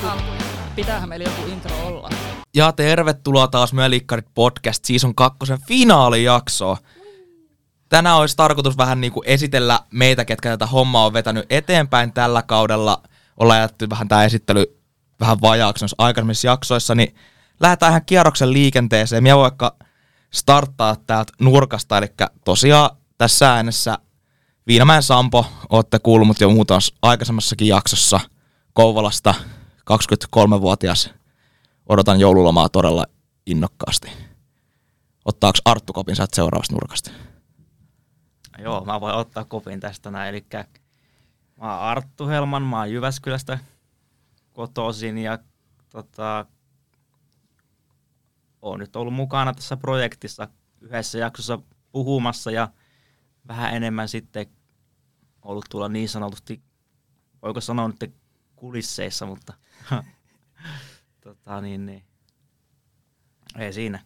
kun pitäähän meillä joku intro olla. Ja tervetuloa taas Mölikkarit podcast season kakkosen finaalijaksoon. Tänään olisi tarkoitus vähän niin kuin esitellä meitä, ketkä tätä hommaa on vetänyt eteenpäin tällä kaudella. Ollaan jätty vähän tämä esittely vähän vajaaksi noissa aikaisemmissa jaksoissa, niin lähdetään ihan kierroksen liikenteeseen. Minä vaikka starttaa täältä nurkasta, eli tosiaan tässä äänessä Viinamäen Sampo, olette kuullut jo muutamassa aikaisemmassakin jaksossa Kouvolasta, 23-vuotias. Odotan joululomaa todella innokkaasti. Ottaako Arttu kopin sä seuraavasta nurkasta? Joo, mä voin ottaa kopin tästä näin. Eli mä oon Arttu Helman, mä oon Jyväskylästä kotoisin ja tota, oon nyt ollut mukana tässä projektissa yhdessä jaksossa puhumassa ja vähän enemmän sitten ollut tuolla niin sanotusti, voiko sanoa nyt kulisseissa, mutta tota, niin, niin. ei siinä.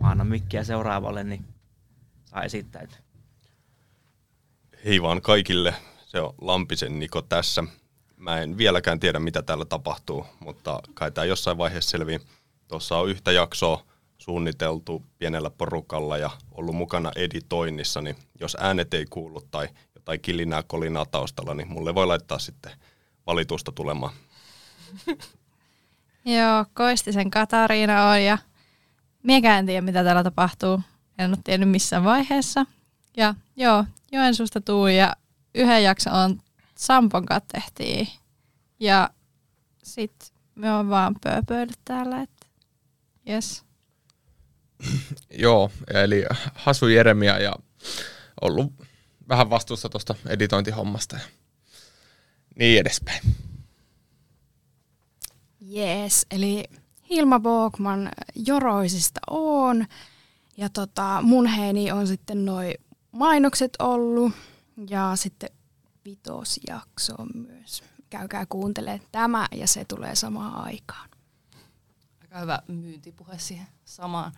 Mä annan mikkiä seuraavalle, niin saa esittäytyä. Hei vaan kaikille, se on Lampisen Niko tässä. Mä en vieläkään tiedä, mitä täällä tapahtuu, mutta kai tämä jossain vaiheessa selvii. Tuossa on yhtä jaksoa suunniteltu pienellä porukalla ja ollut mukana editoinnissa, niin jos äänet ei kuulu tai jotain kilinää kolinaa taustalla, niin mulle voi laittaa sitten valitusta tulemaan. Joo, Koistisen Katariina on ja miekään en tiedä, mitä täällä tapahtuu. En ole tiennyt missään vaiheessa. Ja joo, Joensuusta tuu ja yhden jakson on Sampon kanssa tehtiin. Ja sit me on vaan pööpöillyt täällä, että yes. Joo, eli Hasu Jeremia ja ollut vähän vastuussa tuosta editointihommasta ja niin edespäin. Jees, eli Hilma Bogman Joroisista on. Ja tota, mun heini on sitten noin mainokset ollut ja sitten vitosjakso myös. Käykää kuuntelemaan tämä ja se tulee samaan aikaan. Aika hyvä myyntipuhe siihen samaan.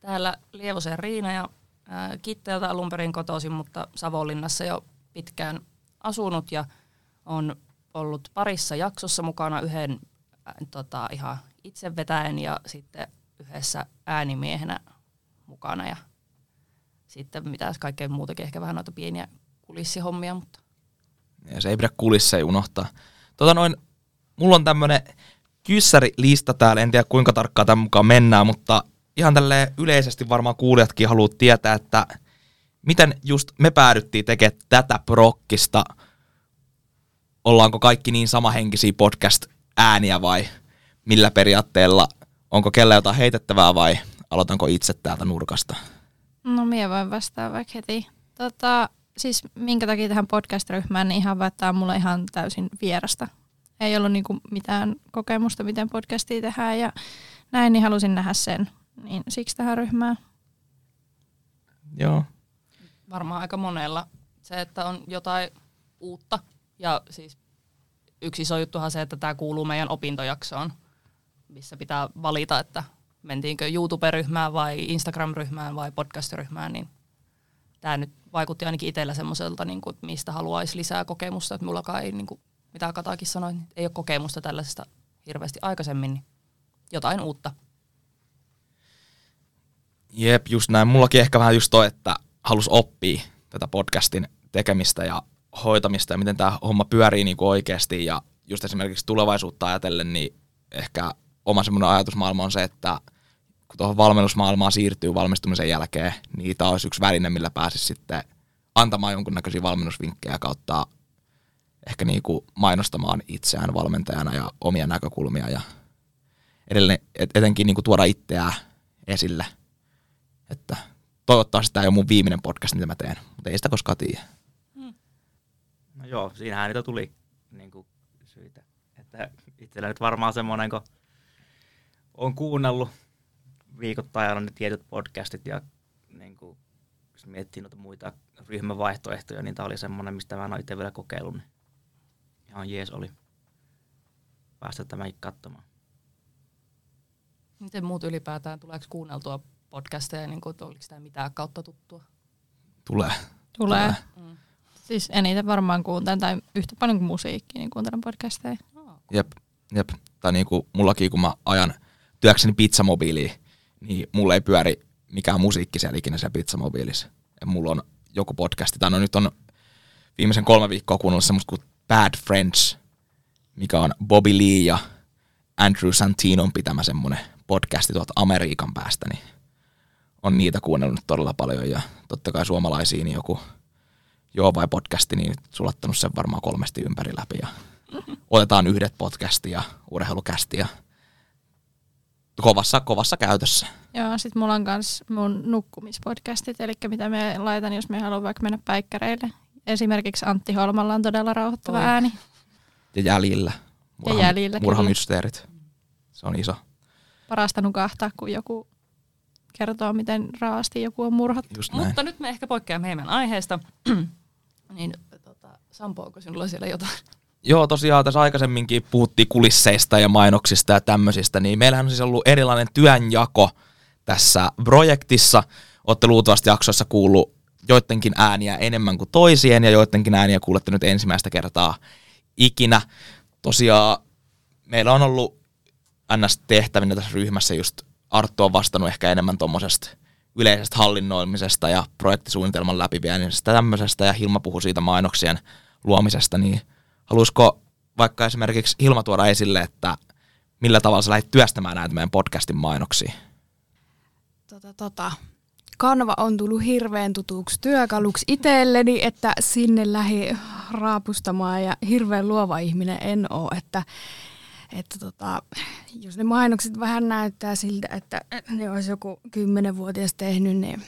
Täällä Lievosen Riina ja ää, Kitteeltä alun perin kotoisin, mutta Savonlinnassa jo pitkään asunut ja on ollut parissa jaksossa mukana yhden tota, ihan itse vetäen ja sitten yhdessä äänimiehenä mukana ja sitten mitä kaikkea muutakin, ehkä vähän noita pieniä kulissihommia, mutta Ja se ei pidä kulisseja unohtaa. Tota noin, mulla on tämmönen kyssärilista täällä, en tiedä kuinka tarkkaan tämän mukaan mennään, mutta ihan tälle yleisesti varmaan kuulijatkin haluat tietää, että miten just me päädyttiin tekemään tätä prokkista. Ollaanko kaikki niin samahenkisiä podcast-ääniä vai millä periaatteella? Onko kellä jotain heitettävää vai aloitanko itse täältä nurkasta? No mie voin vastaa vaikka heti. Tota, siis minkä takia tähän podcast-ryhmään, niin ihan on mulle ihan täysin vierasta. Ei ollut niinku mitään kokemusta, miten podcastia tehdään ja näin, niin halusin nähdä sen. Niin siksi tähän ryhmään. Joo. varmaan aika monella se, että on jotain uutta. Ja siis yksi iso juttuhan se, että tämä kuuluu meidän opintojaksoon, missä pitää valita, että mentiinkö YouTube-ryhmään vai Instagram-ryhmään vai podcast-ryhmään, niin tämä nyt vaikutti ainakin itsellä semmoiselta, niin kuin, mistä haluaisi lisää kokemusta. Että mullakaan ei, niin kuin, mitä Katakin sanoi, niin ei ole kokemusta tällaisesta hirveästi aikaisemmin, niin jotain uutta. Jep, just näin. Mullakin ehkä vähän just toi, että halus oppia tätä podcastin tekemistä ja hoitamista ja miten tämä homma pyörii niin kuin oikeasti. Ja just esimerkiksi tulevaisuutta ajatellen, niin ehkä oma semmoinen ajatusmaailma on se, että kun tuohon valmennusmaailmaan siirtyy valmistumisen jälkeen, niin tämä olisi yksi väline, millä pääsisi sitten antamaan jonkunnäköisiä valmennusvinkkejä kautta ehkä niin kuin mainostamaan itseään valmentajana ja omia näkökulmia ja edelleen, et, etenkin niin kuin tuoda itseään esille. Että toivottavasti tämä ei ole mun viimeinen podcast, mitä mä teen, mutta ei sitä koskaan tiedä. No joo, siinähän niitä tuli niin kuin, syitä. Että itsellä nyt varmaan semmoinen, kun on kuunnellut viikoittain aina ne tietyt podcastit ja niin kuin, jos miettii noita muita ryhmävaihtoehtoja, niin tämä oli semmoinen, mistä mä en ole itse vielä kokeillut. Niin ihan jees oli päästä tämänkin katsomaan. Miten muut ylipäätään, tuleeko kuunneltua podcasteja, niin kuin, oliko sitä mitään kautta tuttua? Tulee. Tulee. Mm. Siis eniten varmaan kuuntelen, tai yhtä paljon kuin musiikkia, niin kuuntelen podcasteja. Jep. Jep. Tai niin kuin mullakin, kun mä ajan työkseni pizzamobiiliin, niin mulla ei pyöri mikään musiikki siellä ikinä siellä pizzamobiilissa. Ja mulla on joku podcasti, tai no nyt on viimeisen kolme viikkoa kuunnellut semmoista kuin Bad Friends, mikä on Bobby Lee ja Andrew Santinon pitämä semmoinen podcasti tuolta Amerikan päästä, niin on niitä kuunnellut todella paljon ja totta kai suomalaisiin niin joku Joo vai podcasti, niin sulattanut sen varmaan kolmesti ympäri läpi ja otetaan yhdet podcasti ja urheilukästi ja kovassa, kovassa käytössä. Joo, sit mulla on kans mun nukkumispodcastit, eli mitä me laitan, jos me haluan vaikka mennä päikkäreille. Esimerkiksi Antti Holmalla on todella rauhoittava Oi. ääni. Ja jäljillä. Ja jäljillä. Murhamysteerit. Se on iso. Parasta nukahtaa, kun joku kertoo, miten raasti joku on murhattu. Mutta nyt me ehkä poikkeamme hieman aiheesta. niin, tota, Sampo, onko sinulla siellä jotain? Joo, tosiaan tässä aikaisemminkin puhuttiin kulisseista ja mainoksista ja tämmöisistä, niin meillähän on siis ollut erilainen työnjako tässä projektissa. Olette luultavasti jaksoissa kuullut joidenkin ääniä enemmän kuin toisien ja joidenkin ääniä kuulette nyt ensimmäistä kertaa ikinä. Tosiaan meillä on ollut ns. tehtävinä tässä ryhmässä just Arttu on vastannut ehkä enemmän tuommoisesta yleisestä hallinnoimisesta ja projektisuunnitelman läpiviemisestä tämmöisestä ja Hilma puhui siitä mainoksien luomisesta, niin haluaisiko vaikka esimerkiksi Hilma tuoda esille, että millä tavalla sä lähdit työstämään näitä meidän podcastin mainoksia? Tota, tota. Kanva on tullut hirveän tutuksi työkaluksi itselleni, että sinne lähi raapustamaan ja hirveän luova ihminen en ole, että, että tota, jos ne mainokset vähän näyttää siltä, että ne olisi joku kymmenenvuotias tehnyt, niin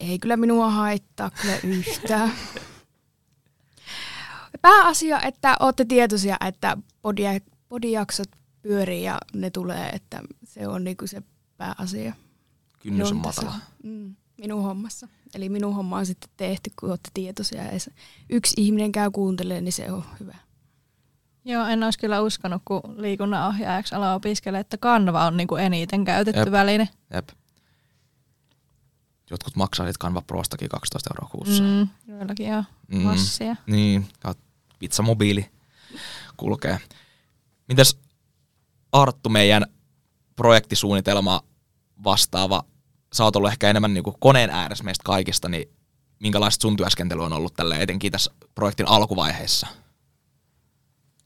ei kyllä minua haittaa kyllä yhtään. Pääasia, että olette tietoisia, että podia, podijaksot pyörii ja ne tulee, että se on niinku se pääasia. Kynnys on matala. Mm, minun hommassa. Eli minun homma on sitten tehty, kun olette tietoisia. Ja yksi ihminen käy kuuntelemaan, niin se on hyvä. Joo, en olisi kyllä uskonut, kun liikunnanohjaajaksi ala opiskella, että kanva on niinku eniten käytetty Jep. väline. Jep. Jotkut maksaa siitä Canva Prostakin 12 euroa kuussa. Mm, joillakin joo, Mm. massia. Niin, kautta pizzamobiili kulkee. Mitäs Arttu, meidän projektisuunnitelma vastaava, sä oot ollut ehkä enemmän niinku koneen ääressä meistä kaikista, niin minkälaista sun työskentely on ollut tälle etenkin tässä projektin alkuvaiheessa?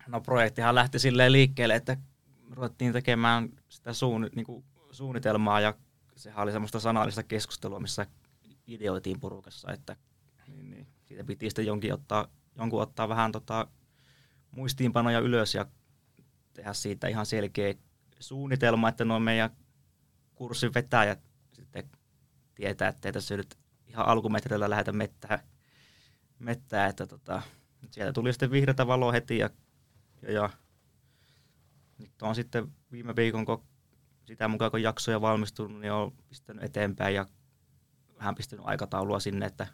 No projektihan lähti silleen liikkeelle, että ruvettiin tekemään sitä suun, niin kuin suunnitelmaa ja sehän oli semmoista sanallista keskustelua, missä ideoitiin porukassa, että niin, niin, siitä piti sitten jonkin ottaa, jonkun ottaa vähän tota, muistiinpanoja ylös ja tehdä siitä ihan selkeä suunnitelma, että nuo meidän kurssin vetäjät sitten tietää, että ei tässä nyt ihan alkumetreillä lähdetä mettää, mettää että tota, sieltä tuli sitten vihreätä valoa heti ja ja, ja nyt on sitten viime viikon, kun sitä mukaan kun jaksoja valmistunut, niin on pistänyt eteenpäin ja vähän pistänyt aikataulua sinne, että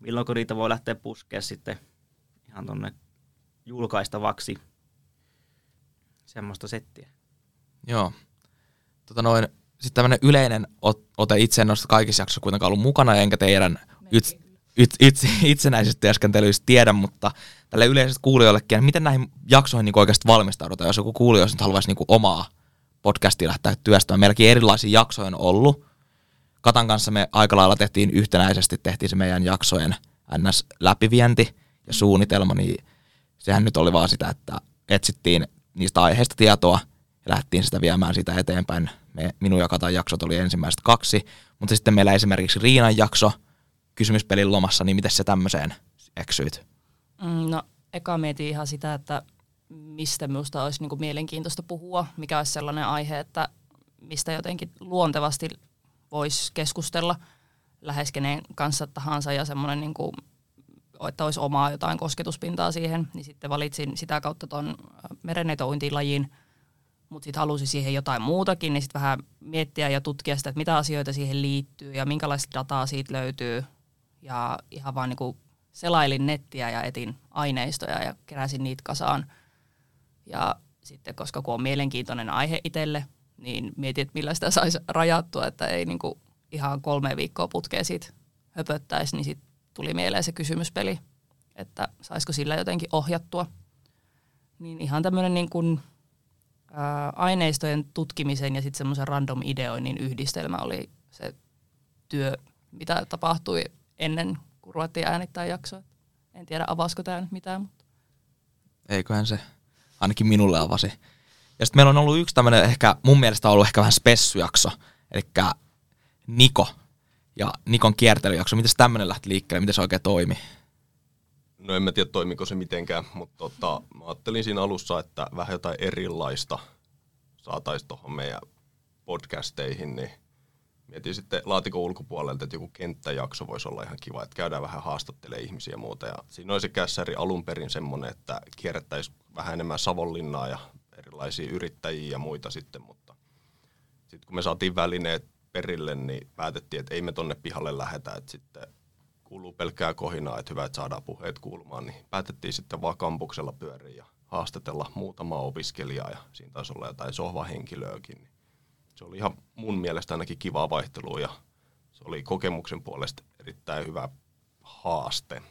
milloin niitä voi lähteä puskea sitten ihan tuonne julkaistavaksi semmoista settiä. Joo. Tota noin, sitten tämmöinen yleinen ot- ote itse en noista kaikissa jaksoissa kuitenkaan ollut mukana, enkä teidän yts, yts, yts, itsenäisistä työskentelyistä tiedä, mutta tälle yleisesti kuulijoillekin, että miten näihin jaksoihin niin oikeasti valmistaudutaan, jos joku kuulija nyt haluaisi niin omaa podcastia lähteä työstämään. Meilläkin erilaisia jaksoja on ollut. Katan kanssa me aika lailla tehtiin yhtenäisesti, tehtiin se meidän jaksojen ns. läpivienti ja suunnitelma, niin sehän nyt oli vaan sitä, että etsittiin niistä aiheista tietoa ja lähdettiin sitä viemään sitä eteenpäin. Me, minun ja Katan jaksot oli ensimmäiset kaksi, mutta sitten meillä esimerkiksi Riinan jakso kysymyspelin lomassa, niin miten se tämmöiseen eksyit? Mm, No, eka mietin ihan sitä, että mistä minusta olisi niinku mielenkiintoista puhua, mikä olisi sellainen aihe, että mistä jotenkin luontevasti voisi keskustella lähes kenen kanssa tahansa ja semmoinen, niinku, että olisi omaa jotain kosketuspintaa siihen, niin sitten valitsin sitä kautta tuon merenneitointilajin, mutta sitten halusin siihen jotain muutakin, niin sitten vähän miettiä ja tutkia sitä, että mitä asioita siihen liittyy ja minkälaista dataa siitä löytyy. Ja ihan vaan niinku selailin nettiä ja etin aineistoja ja keräsin niitä kasaan. Ja sitten, koska kun on mielenkiintoinen aihe itselle, niin mietin, että millä sitä saisi rajattua, että ei niinku ihan kolme viikkoa putkea siitä höpöttäisi, niin sitten tuli mieleen se kysymyspeli, että saisiko sillä jotenkin ohjattua. niin ihan tämmöinen niin kuin, ää, aineistojen tutkimisen ja sitten semmoisen random ideoinnin yhdistelmä oli se työ, mitä tapahtui ennen kuin ruvettiin äänittää jaksoa. En tiedä, avasko tämä nyt mitään, mutta Eiköhän se ainakin minulle avasi. Ja sitten meillä on ollut yksi tämmöinen ehkä, mun mielestä on ollut ehkä vähän spessujakso, eli Niko ja Nikon kiertelyjakso. Miten tämmöinen lähti liikkeelle, miten se oikein toimi? No en mä tiedä toimiko se mitenkään, mutta tota, mä ajattelin siinä alussa, että vähän jotain erilaista saataisiin tuohon meidän podcasteihin, niin mietin sitten laatikon ulkopuolelta, että joku kenttäjakso voisi olla ihan kiva, että käydään vähän haastattelemaan ihmisiä ja muuta. Ja siinä oli se kässäri alun perin semmoinen, että kierrettäisiin vähän enemmän Savonlinnaa ja erilaisia yrittäjiä ja muita sitten, mutta sitten kun me saatiin välineet perille, niin päätettiin, että ei me tonne pihalle lähetä, että sitten kuuluu pelkkää kohinaa, että hyvä, että saadaan puheet kuulumaan, niin päätettiin sitten vaan kampuksella pyöriä ja haastatella muutamaa opiskelijaa ja siinä taisi olla jotain sohvahenkilöäkin. Se oli ihan mun mielestä ainakin kivaa vaihtelua ja se oli kokemuksen puolesta erittäin hyvä haaste.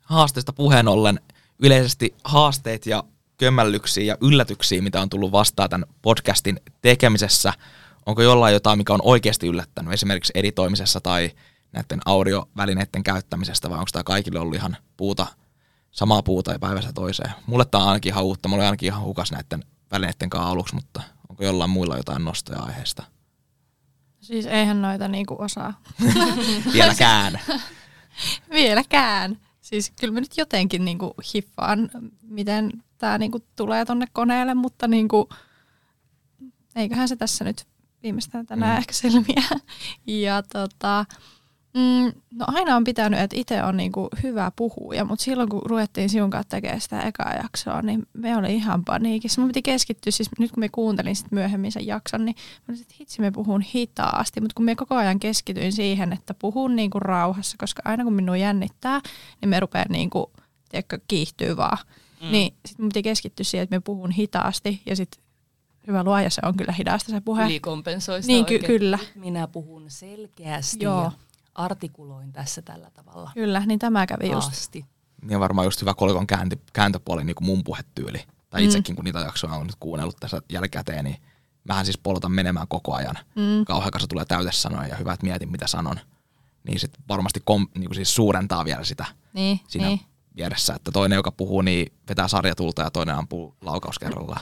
Haasteesta puheen ollen yleisesti haasteet ja kömmellyksiä ja yllätyksiä, mitä on tullut vastaan tämän podcastin tekemisessä. Onko jollain jotain, mikä on oikeasti yllättänyt, esimerkiksi editoimisessa tai näiden audiovälineiden käyttämisestä, vai onko tämä kaikille ollut ihan puuta, samaa puuta ja päivästä toiseen? Mulle tämä on ainakin ihan uutta, mulla oli ainakin ihan hukas näiden välineiden kanssa aluksi, mutta onko jollain muilla jotain nostoja aiheesta? Siis eihän noita niinku osaa. Vieläkään. Vieläkään. Siis kyllä mä nyt jotenkin niinku hiffaan, miten tämä niinku tulee tonne koneelle, mutta niinku, eiköhän se tässä nyt viimeistään tänään mm. ehkä selviä. Ja tota, mm, no aina on pitänyt, että itse on niinku hyvä puhuja, mutta silloin kun ruvettiin sinun kanssa tekemään sitä ekaa jaksoa, niin me oli ihan paniikissa. Mun piti keskittyä, siis nyt kun me kuuntelin sit myöhemmin sen jakson, niin mä olin, että hitsi me puhun hitaasti, mutta kun me koko ajan keskityin siihen, että puhun niinku rauhassa, koska aina kun minua jännittää, niin me rupean niinku, tiedätkö, kiihtyy vaan. Mm. Niin sitten mun piti keskittyä siihen, että me puhun hitaasti ja sitten hyvä luoja, se on kyllä hidasta se puhe. ylikompensoi sitä Niin, ky- oikein. kyllä. Minä puhun selkeästi Joo. ja artikuloin tässä tällä tavalla. Kyllä, niin tämä kävi just. Asti. niin varmaan just hyvä kolikon käänti, kääntöpuoli niin kuin mun puhetyyli. Tai Mm. itsekin, kun niitä jaksoja on nyt kuunnellut tässä jälkikäteen, niin mähän siis polotan menemään koko ajan. Mm. Kauhean kanssa tulee täytesanoja ja hyvä, että mietin mitä sanon. Niin sit varmasti kom, niin kuin siis suurentaa vielä sitä Niin, siinä niin. vieressä, että toinen, joka puhuu, niin vetää sarjatulta ja toinen ampuu laukauskerrallaan.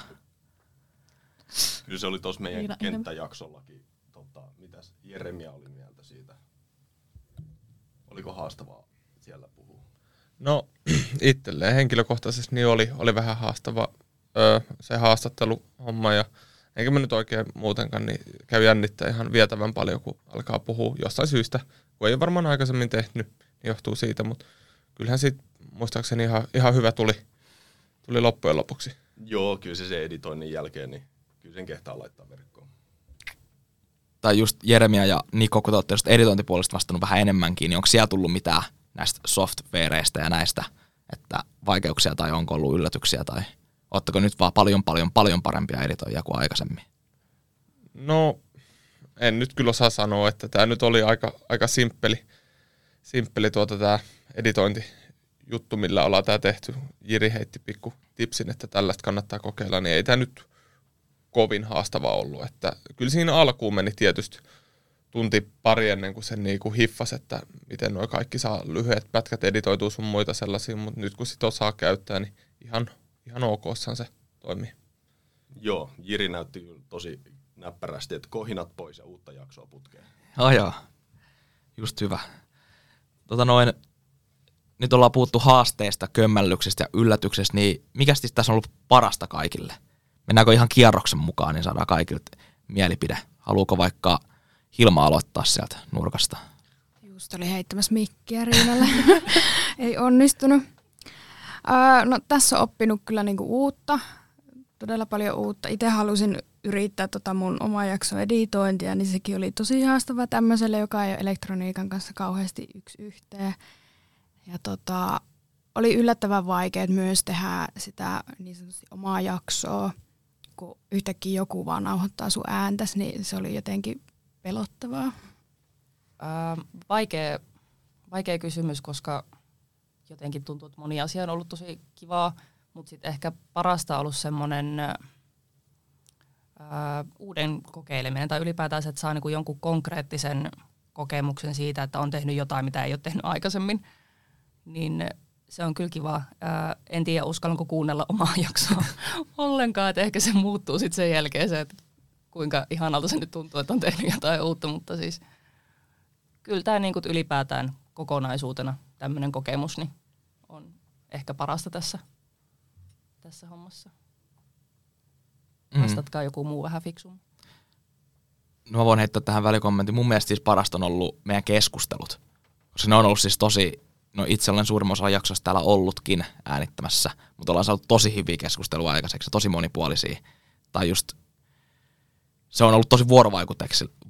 Kyllä se oli tuossa meidän Liina, kenttäjaksollakin. Tota, mitäs Jeremia oli? Oliko haastavaa siellä puhua? No itselleen henkilökohtaisesti niin oli, oli vähän haastava öö, se haastatteluhomma ja eikä mä nyt oikein muutenkaan, niin käy jännittää ihan vietävän paljon, kun alkaa puhua jostain syystä. Kun ei ole varmaan aikaisemmin tehnyt, niin johtuu siitä, mutta kyllähän siitä muistaakseni ihan, ihan hyvä tuli, tuli loppujen lopuksi. Joo, kyllä se, se editoinnin jälkeen, niin kyllä sen kehtaa laittaa verkkoon. Tai just Jeremia ja Niko, kun te olette just editointipuolesta vastannut vähän enemmänkin, niin onko siellä tullut mitään näistä softwareista ja näistä, että vaikeuksia tai onko ollut yllätyksiä tai ootteko nyt vaan paljon paljon paljon parempia editoijia kuin aikaisemmin? No, en nyt kyllä osaa sanoa, että tämä nyt oli aika, aika simppeli, simppeli tuota tämä editointijuttu, millä ollaan tämä tehty. Jiri heitti pikku tipsin, että tällaista kannattaa kokeilla, niin ei tämä nyt kovin haastava ollut. Että kyllä siinä alkuun meni tietysti tunti pari ennen kuin sen niinku hiffas, että miten nuo kaikki saa lyhyet pätkät editoituu sun muita sellaisia, mutta nyt kun sit osaa käyttää, niin ihan, ihan okossahan se toimii. Joo, Jiri näytti tosi näppärästi, että kohinat pois ja uutta jaksoa putkeen. Ajaa, just hyvä. Tota noin, nyt ollaan puhuttu haasteista, kömmällyksistä ja yllätyksestä, niin mikä siis tässä on ollut parasta kaikille? Mennäänkö ihan kierroksen mukaan, niin saadaan kaikilta mielipide. Haluuko vaikka Hilma aloittaa sieltä nurkasta? Just oli heittämässä mikkiä Riinalle. Ei onnistunut. Öö, no tässä on oppinut kyllä niinku uutta, todella paljon uutta. Itse halusin yrittää tota mun oma jakson editointia, niin sekin oli tosi haastava tämmöiselle, joka ei ole elektroniikan kanssa kauheasti yksi yhteen. Ja tota, oli yllättävän vaikea myös tehdä sitä niin sanotusti omaa jaksoa, kun yhtäkkiä joku vaan nauhoittaa sun ääntäs, niin se oli jotenkin pelottavaa. Ää, vaikea, vaikea kysymys, koska jotenkin tuntuu, että moni asia on ollut tosi kivaa, Mutta sitten ehkä parasta on ollut semmoinen uuden kokeileminen tai ylipäätään se, että saa niinku jonkun konkreettisen kokemuksen siitä, että on tehnyt jotain, mitä ei ole tehnyt aikaisemmin. Niin se on kyllä kiva. Ää, en tiedä, uskallanko kuunnella omaa jaksoa ollenkaan, että ehkä se muuttuu sitten sen jälkeen se, että kuinka ihanalta se nyt tuntuu, että on tehnyt jotain uutta, mutta siis kyllä tämä niin ylipäätään kokonaisuutena tämmöinen kokemus niin on ehkä parasta tässä, tässä hommassa. Mm. Vastatkaa joku muu vähän fiksummin. No mä voin heittää tähän välikommentin. Mun mielestä siis parasta on ollut meidän keskustelut. Koska ne on ollut siis tosi, no itse olen suurimman osan jaksosta täällä ollutkin äänittämässä, mutta ollaan saatu tosi hyviä keskustelua aikaiseksi, tosi monipuolisia. Tai just, se on ollut tosi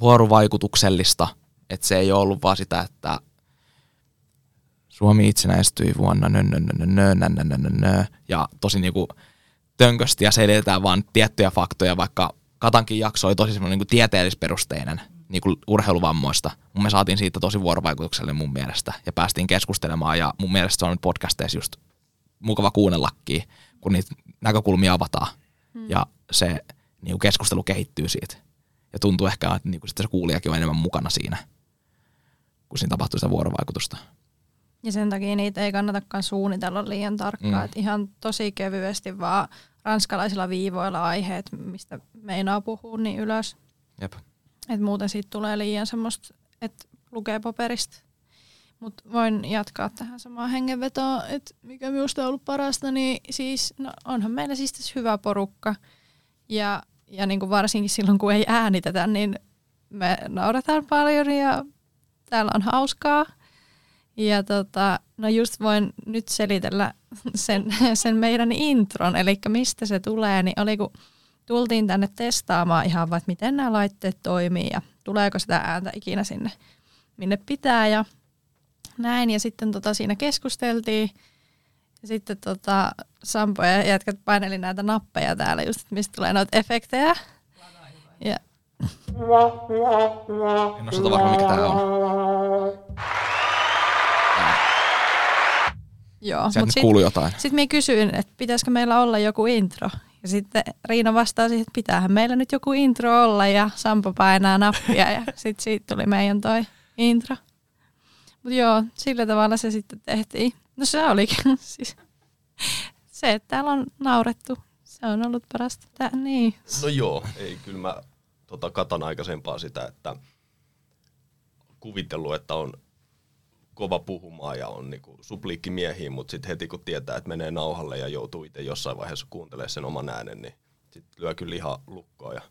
vuorovaikutuksellista, että se ei ole ollut vaan sitä, että Suomi itsenäistyi vuonna nö, nö, nö, nö, nö, nö, nö, nö, ja tosi niinku tönkösti ja selitetään vaan tiettyjä faktoja, vaikka Katankin jakso oli tosi semmoinen niin tieteellisperusteinen niin kuin urheiluvammoista. Me saatiin siitä tosi vuorovaikutuksellinen mun mielestä ja päästiin keskustelemaan ja mun mielestä se on nyt podcasteissa just mukava kuunnellakin, kun niitä näkökulmia avataan hmm. ja se niin kuin keskustelu kehittyy siitä. Ja tuntuu ehkä, että niin kuin sitten se kuulijakin on enemmän mukana siinä, kun siinä tapahtuu sitä vuorovaikutusta. Ja sen takia niitä ei kannatakaan suunnitella liian tarkkaan, mm. että ihan tosi kevyesti vaan ranskalaisilla viivoilla aiheet, mistä meinaa puhua, niin ylös. Jep. Et muuten siitä tulee liian semmoista, että lukee paperista. Mutta voin jatkaa tähän samaan hengenvetoon, että mikä minusta on ollut parasta, niin siis no onhan meillä siis tässä hyvä porukka. Ja, ja niin kuin varsinkin silloin, kun ei äänitetä, niin me nauretaan paljon ja täällä on hauskaa. Ja tota, no just voin nyt selitellä sen, sen meidän intron, eli mistä se tulee, niin oli kun tultiin tänne testaamaan ihan vaan, että miten nämä laitteet toimii ja tuleeko sitä ääntä ikinä sinne, minne pitää ja näin. Ja sitten tota, siinä keskusteltiin ja sitten tota, Sampo ja jätkät paineli näitä nappeja täällä just, että mistä tulee noita efektejä. Ja... En osata varmaan mikä tää on. Joo, jotain. Sitten minä kysyin, että pitäisikö meillä olla joku intro. Ja sitten Riina vastaa siihen, että pitäähän meillä nyt joku intro olla ja Sampo painaa nappia ja sitten siitä tuli meidän toi intro. Mutta joo, sillä tavalla se sitten tehtiin. No se olikin siis se, että täällä on naurettu. Se on ollut parasta. Tää, niin. No joo, ei kyllä mä tota, katan aikaisempaa sitä, että kuvitellut, että on kova puhumaan ja on niinku supliikkimiehiä, mutta sitten heti kun tietää, että menee nauhalle ja joutuu itse jossain vaiheessa kuuntelemaan sen oman äänen, niin sitten lyö kyllä liha lukkoon ja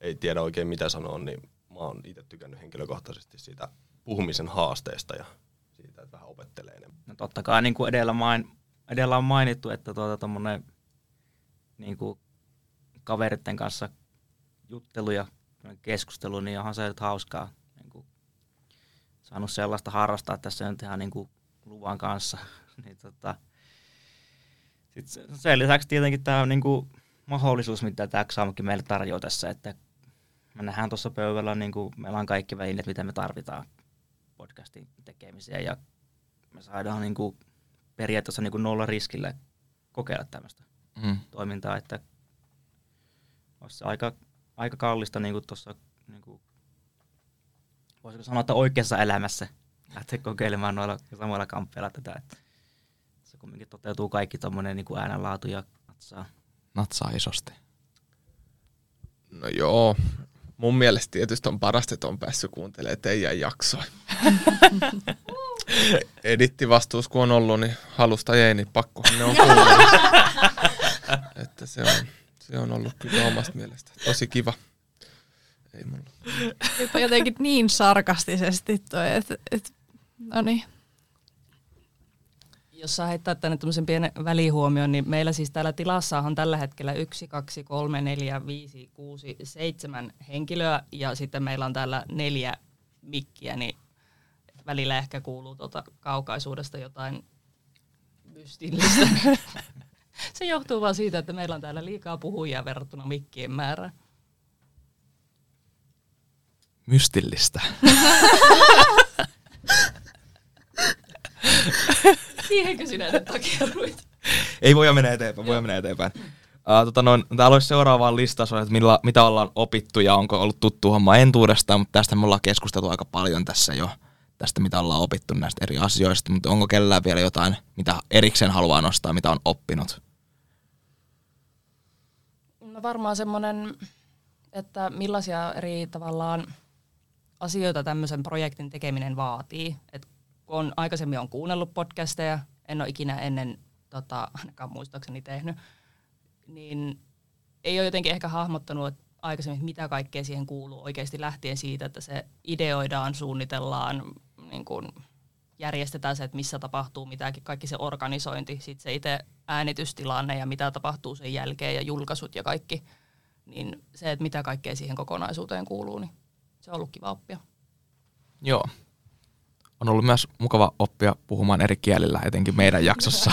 ei tiedä oikein mitä sanoa, niin mä oon itse tykännyt henkilökohtaisesti siitä puhumisen haasteesta ja siitä, että vähän opettelee enemmän. No totta kai niin kuin edellä, main, edellä on mainittu, että tuota, niin kuin kaveritten kanssa juttelu ja keskustelu, niin onhan se hauskaa saanut sellaista harrastaa tässä nyt ihan niin kuin luvan kanssa. niin tota, sit sen lisäksi tietenkin tämä on niin kuin mahdollisuus, mitä tämä Xamkin meille tarjoaa tässä, että me nähdään tuossa pöydällä, niin kuin meillä on kaikki välineet, mitä me tarvitaan podcastin tekemiseen ja me saadaan niin kuin periaatteessa niin kuin nolla riskillä kokeilla tämmöistä mm. toimintaa, että olisi aika, aika kallista niin kuin tuossa niin kuin voisiko sanoa, että oikeassa elämässä lähteä kokeilemaan noilla samoilla kamppeilla tätä. Että se kumminkin toteutuu kaikki tuommoinen niin äänenlaatu ja natsaa. Natsaa isosti. No joo, mun mielestä tietysti on parasta, että on päässyt kuuntelemaan teidän jaksoa. Edittivastuus kun on ollut, niin halusta jäi, niin pakko ne on että se on, se on ollut kyllä omasta mielestä tosi kiva ei mulla. Jopa jotenkin niin sarkastisesti toi, että et, no niin. Jos saa heittää tänne tämmöisen pienen välihuomion, niin meillä siis täällä tilassa on tällä hetkellä 1, 2, 3, 4, 5, 6, 7 henkilöä ja sitten meillä on täällä neljä mikkiä, niin välillä ehkä kuuluu tuota kaukaisuudesta jotain mystillistä. Se johtuu vaan siitä, että meillä on täällä liikaa puhujia verrattuna mikkien määrään. Mystillistä. Siihenkö sinä nyt takerruit? Ei voi mennä eteenpäin, voi mennä eteenpäin. Uh, tota noin, täällä olisi seuraavaan listaus, että millä, mitä ollaan opittu ja onko ollut tuttu homma entuudestaan, mutta tästä me ollaan keskusteltu aika paljon tässä jo, tästä mitä ollaan opittu näistä eri asioista, mutta onko kellään vielä jotain, mitä erikseen haluaa nostaa, mitä on oppinut? No varmaan semmoinen, että millaisia eri tavallaan asioita tämmöisen projektin tekeminen vaatii. Et kun on, aikaisemmin on kuunnellut podcasteja, en ole ikinä ennen tota, ainakaan muistaakseni tehnyt, niin ei ole jotenkin ehkä hahmottanut aikaisemmin, että mitä kaikkea siihen kuuluu oikeasti lähtien siitä, että se ideoidaan, suunnitellaan, niin kuin järjestetään se, että missä tapahtuu mitäkin, kaikki se organisointi, sitten se itse äänitystilanne ja mitä tapahtuu sen jälkeen ja julkaisut ja kaikki, niin se, että mitä kaikkea siihen kokonaisuuteen kuuluu, niin se on ollut kiva oppia. Joo. On ollut myös mukava oppia puhumaan eri kielillä, etenkin meidän jaksossa.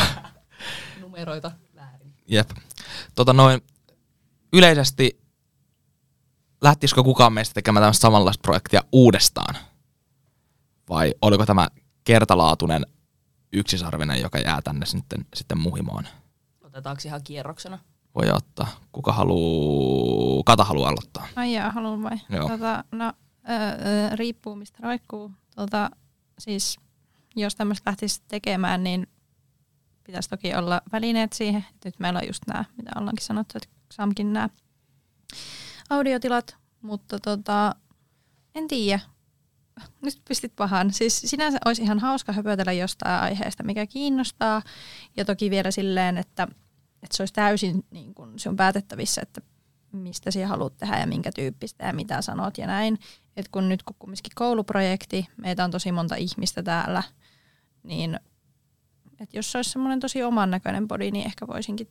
Numeroita väärin. Jep. Tota noin, yleisesti lähtisikö kukaan meistä tekemään tämmöistä samanlaista projektia uudestaan? Vai oliko tämä kertalaatuinen yksisarvinen, joka jää tänne sitten, sitten muhimoon? Otetaanko ihan kierroksena? Voi ottaa. Kuka haluaa, Kata haluaa aloittaa. Ai jaa, haluan vai? Joo. Tota, no, öö, riippuu mistä roikkuu. Tota, siis jos tämmöistä lähtisi tekemään, niin pitäisi toki olla välineet siihen. Nyt meillä on just nämä, mitä ollaankin sanottu, että Samkin nämä audiotilat, mutta tota, en tiedä. Nyt pistit pahan. Siis sinänsä olisi ihan hauska höpötellä jostain aiheesta, mikä kiinnostaa. Ja toki vielä silleen, että, että se olisi täysin niin kuin, se on päätettävissä, että mistä sinä haluat tehdä ja minkä tyyppistä ja mitä sanot ja näin. Et kun nyt kun kumminkin kouluprojekti, meitä on tosi monta ihmistä täällä, niin et jos se olisi semmoinen tosi oman näköinen body, niin ehkä voisinkin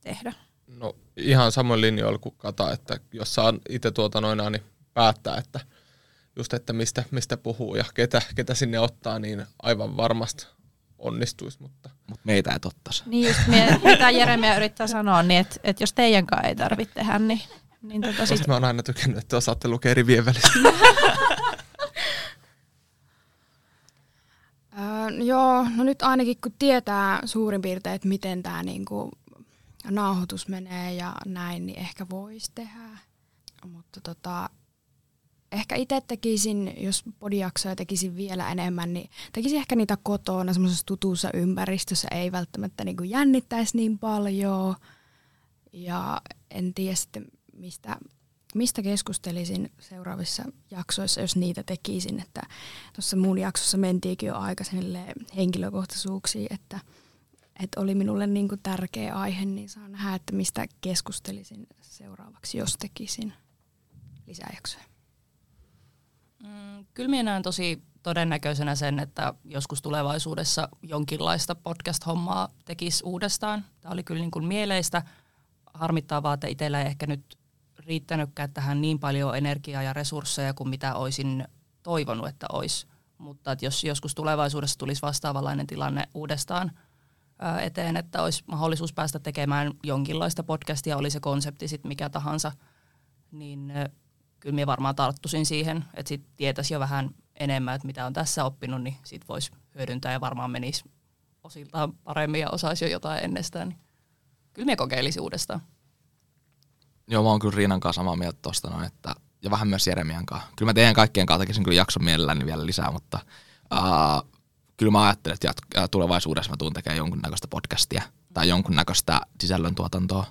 tehdä. No ihan samoin linjoilla kuin Kata, että jos saa itse tuota noina, niin päättää, että just että mistä, mistä puhuu ja ketä, ketä sinne ottaa, niin aivan varmasti onnistuisi, mutta Mutta meitä et ottaisi. Niin just mie- mitä Jeremia yrittää sanoa, niin että et jos teidänkaan ei tarvitse tehdä, niin, niin tota sit, mä oon aina tykännyt, että osaatte lukea rivien välistä. Öö, joo, no nyt ainakin kun tietää suurin piirtein, että miten tämä niinku nauhoitus menee ja näin, niin ehkä voisi tehdä. Mutta tota, ehkä itse tekisin, jos podijaksoja tekisin vielä enemmän, niin tekisin ehkä niitä kotona semmoisessa tutussa ympäristössä, ei välttämättä niinku jännittäisi niin paljon. Ja en tiedä sitten, mistä, mistä keskustelisin seuraavissa jaksoissa, jos niitä tekisin. Että tuossa mun jaksossa mentiinkin jo aika henkilökohtaisuuksiin, että, että oli minulle niin kuin tärkeä aihe, niin saa nähdä, että mistä keskustelisin seuraavaksi, jos tekisin lisäjaksoja. Mm, kyllä minä näen tosi todennäköisenä sen, että joskus tulevaisuudessa jonkinlaista podcast-hommaa tekisi uudestaan. Tämä oli kyllä niin kuin mieleistä. Harmittaa vaan, että itsellä ei ehkä nyt riittänytkään tähän niin paljon energiaa ja resursseja kuin mitä olisin toivonut, että olisi. Mutta että jos joskus tulevaisuudessa tulisi vastaavanlainen tilanne uudestaan eteen, että olisi mahdollisuus päästä tekemään jonkinlaista podcastia, oli se konsepti sitten mikä tahansa, niin kyllä minä varmaan tarttuisin siihen, että sitten tietäisi jo vähän enemmän, että mitä on tässä oppinut, niin sitten voisi hyödyntää ja varmaan menisi osiltaan paremmin ja osaisi jo jotain ennestään. Niin kyllä minä kokeilisin uudestaan. Joo, mä oon kyllä Riinan kanssa samaa mieltä tosta noin, että, ja vähän myös Jeremian kanssa. Kyllä mä teidän kaikkien kanssa tekisin kyllä jakson mielelläni vielä lisää, mutta uh, kyllä mä ajattelen, että jat- äh, tulevaisuudessa mä tuun tekemään jonkunnäköistä podcastia tai jonkunnäköistä sisällöntuotantoa.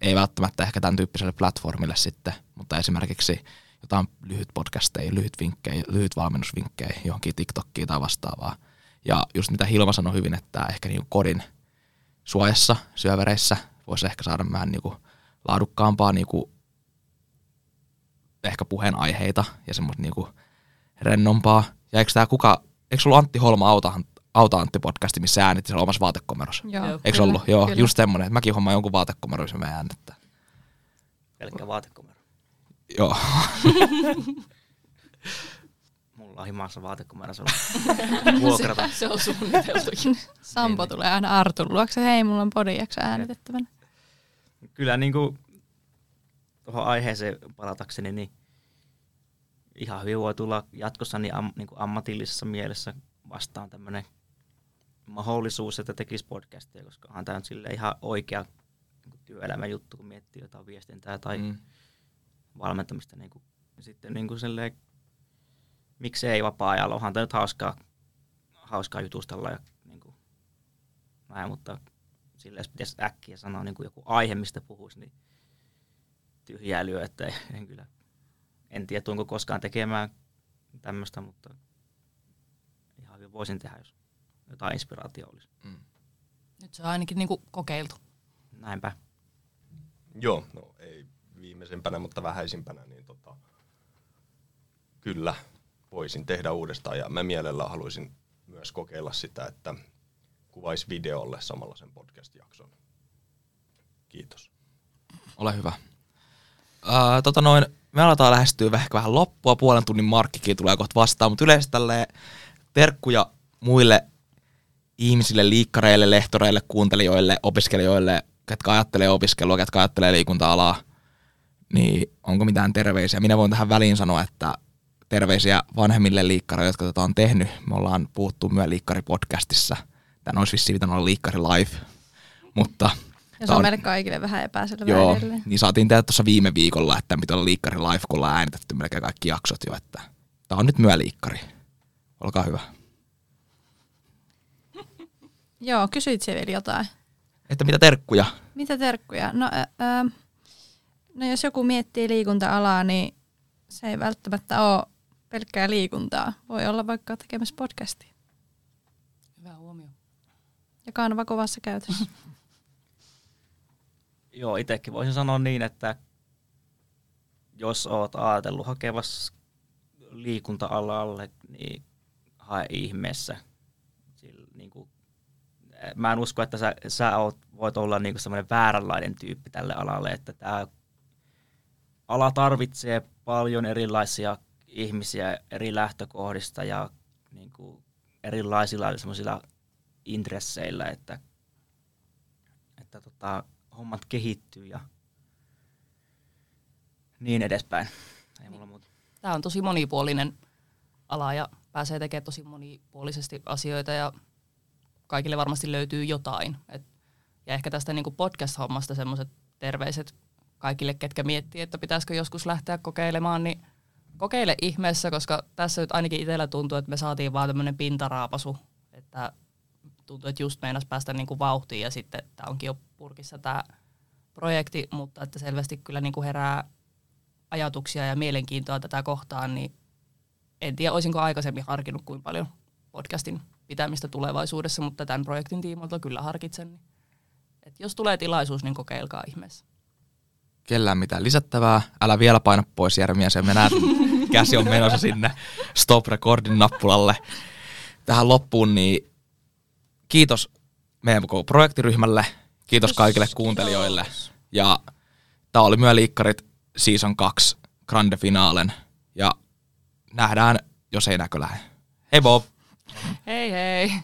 Ei välttämättä ehkä tämän tyyppiselle platformille sitten, mutta esimerkiksi jotain lyhyt podcasteja, lyhyt vinkkejä, lyhyt valmennusvinkkejä johonkin TikTokkiin tai vastaavaa. Ja just mitä Hilma sanoi hyvin, että ehkä niin kodin suojassa, syövereissä voisi ehkä saada vähän niin laadukkaampaa niin kuin ehkä puheenaiheita ja semmoista niin kuin rennompaa. Ja eikö tämä kuka, eikö sulla Antti Holma auta, auta Antti podcasti, missä äänitti siellä omassa vaatekomerossa? joo, Joo. Eikö kyllä, ollut? Joo, kyllä. just semmoinen, että mäkin hommaan jonkun vaatekomero, missä me äänittää. Pelkkä vaatekomero. Joo. Mulla on himassa vaatekomero, se on vuokrata. Se on suunniteltukin. Sampo Niin, tulee aina Artun luokse, hei mulla on podijakso äänitettävänä. Kyllä niin kuin tuohon aiheeseen palatakseni, niin ihan hyvin voi tulla jatkossa niin, am, niin kuin ammatillisessa mielessä vastaan tämmöinen mahdollisuus, että tekisi podcastia, koska onhan tämä nyt sille ihan oikea niin työelämän juttu, kun miettii jotain viestintää tai mm. valmentamista. Niin kuin, sitten niin kuin silleen, miksei vapaa-ajalla, onhan tämä nyt hauskaa, hauskaa jutustella ja niin kuin, näin, mutta silleen jos pitäisi äkkiä sanoa niin kuin joku aihe, mistä puhuisi, niin tyhjää lyö, että en kyllä, en tiedä tuonko koskaan tekemään tämmöistä, mutta ihan hyvin voisin tehdä, jos jotain inspiraatio olisi. Mm. Nyt se on ainakin niin kuin kokeiltu. Näinpä. Joo, no ei viimeisempänä, mutta vähäisimpänä, niin tota, kyllä voisin tehdä uudestaan. Ja mä mielellä haluaisin myös kokeilla sitä, että kuvaisi videolle samalla sen podcast-jakson. Kiitos. Ole hyvä. Uh, tota noin, me aletaan lähestyä ehkä vähän loppua, puolen tunnin markkikin tulee kohta vastaan, mutta yleensä tälleen terkkuja muille ihmisille, liikkareille, lehtoreille, kuuntelijoille, opiskelijoille, ketkä ajattelee opiskelua, ketkä ajattelee liikunta-alaa, niin onko mitään terveisiä? Minä voin tähän väliin sanoa, että terveisiä vanhemmille liikkareille, jotka tätä on tehnyt. Me ollaan puhuttu myös liikkaripodcastissa. Tämä olisi vissiin pitänyt olla liikkari live, mutta ja se on, on meille kaikille vähän epäselvää Joo, edelleen. niin saatiin tehdä tuossa viime viikolla, että pitää olla liikkari live, kun ollaan äänitetty melkein kaikki jaksot jo, että tämä on nyt myö liikkari. Olkaa hyvä. Joo, kysyit se vielä jotain. Että mitä terkkuja? Mitä terkkuja? No, äh, no jos joku miettii liikunta-alaa, niin se ei välttämättä ole pelkkää liikuntaa. Voi olla vaikka tekemässä podcastia. Hyvä huomio. Ja kanva kovassa käytössä. Joo, itsekin voisin sanoa niin, että jos oot ajatellut hakevassa liikunta-alalle, niin hae ihmeessä. Sillä, niin kuin, mä en usko, että sä, sä oot, voit olla niin semmoinen vääränlainen tyyppi tälle alalle, että tämä ala tarvitsee paljon erilaisia ihmisiä eri lähtökohdista ja niin kuin erilaisilla semmoisilla intresseillä, että, että tota, hommat kehittyy ja niin edespäin. Ei mulla muuta. Tämä on tosi monipuolinen ala ja pääsee tekemään tosi monipuolisesti asioita ja kaikille varmasti löytyy jotain. Et, ja ehkä tästä niin podcast-hommasta semmoiset terveiset kaikille, ketkä miettii, että pitäisikö joskus lähteä kokeilemaan, niin kokeile ihmeessä, koska tässä nyt ainakin itsellä tuntuu, että me saatiin vaan tämmöinen pintaraapasu, että tuntuu, että just meinas päästä niin kuin vauhtiin ja sitten tämä onkin jo purkissa tämä projekti, mutta että selvästi kyllä niin kuin herää ajatuksia ja mielenkiintoa tätä kohtaan, niin en tiedä, olisinko aikaisemmin harkinnut kuin paljon podcastin pitämistä tulevaisuudessa, mutta tämän projektin tiimoilta kyllä harkitsen. Niin. Et jos tulee tilaisuus, niin kokeilkaa ihmeessä. Kellään mitään lisättävää. Älä vielä paina pois Jeremiä, se menee. Käsi on menossa sinne stop recordin nappulalle. Tähän loppuun, niin kiitos meidän koko projektiryhmälle, kiitos kaikille kuuntelijoille. Ja tämä oli myös Liikkarit Season 2 Grande Finalen. Ja nähdään, jos ei näkö lähde. Hei Bob! Hei hei!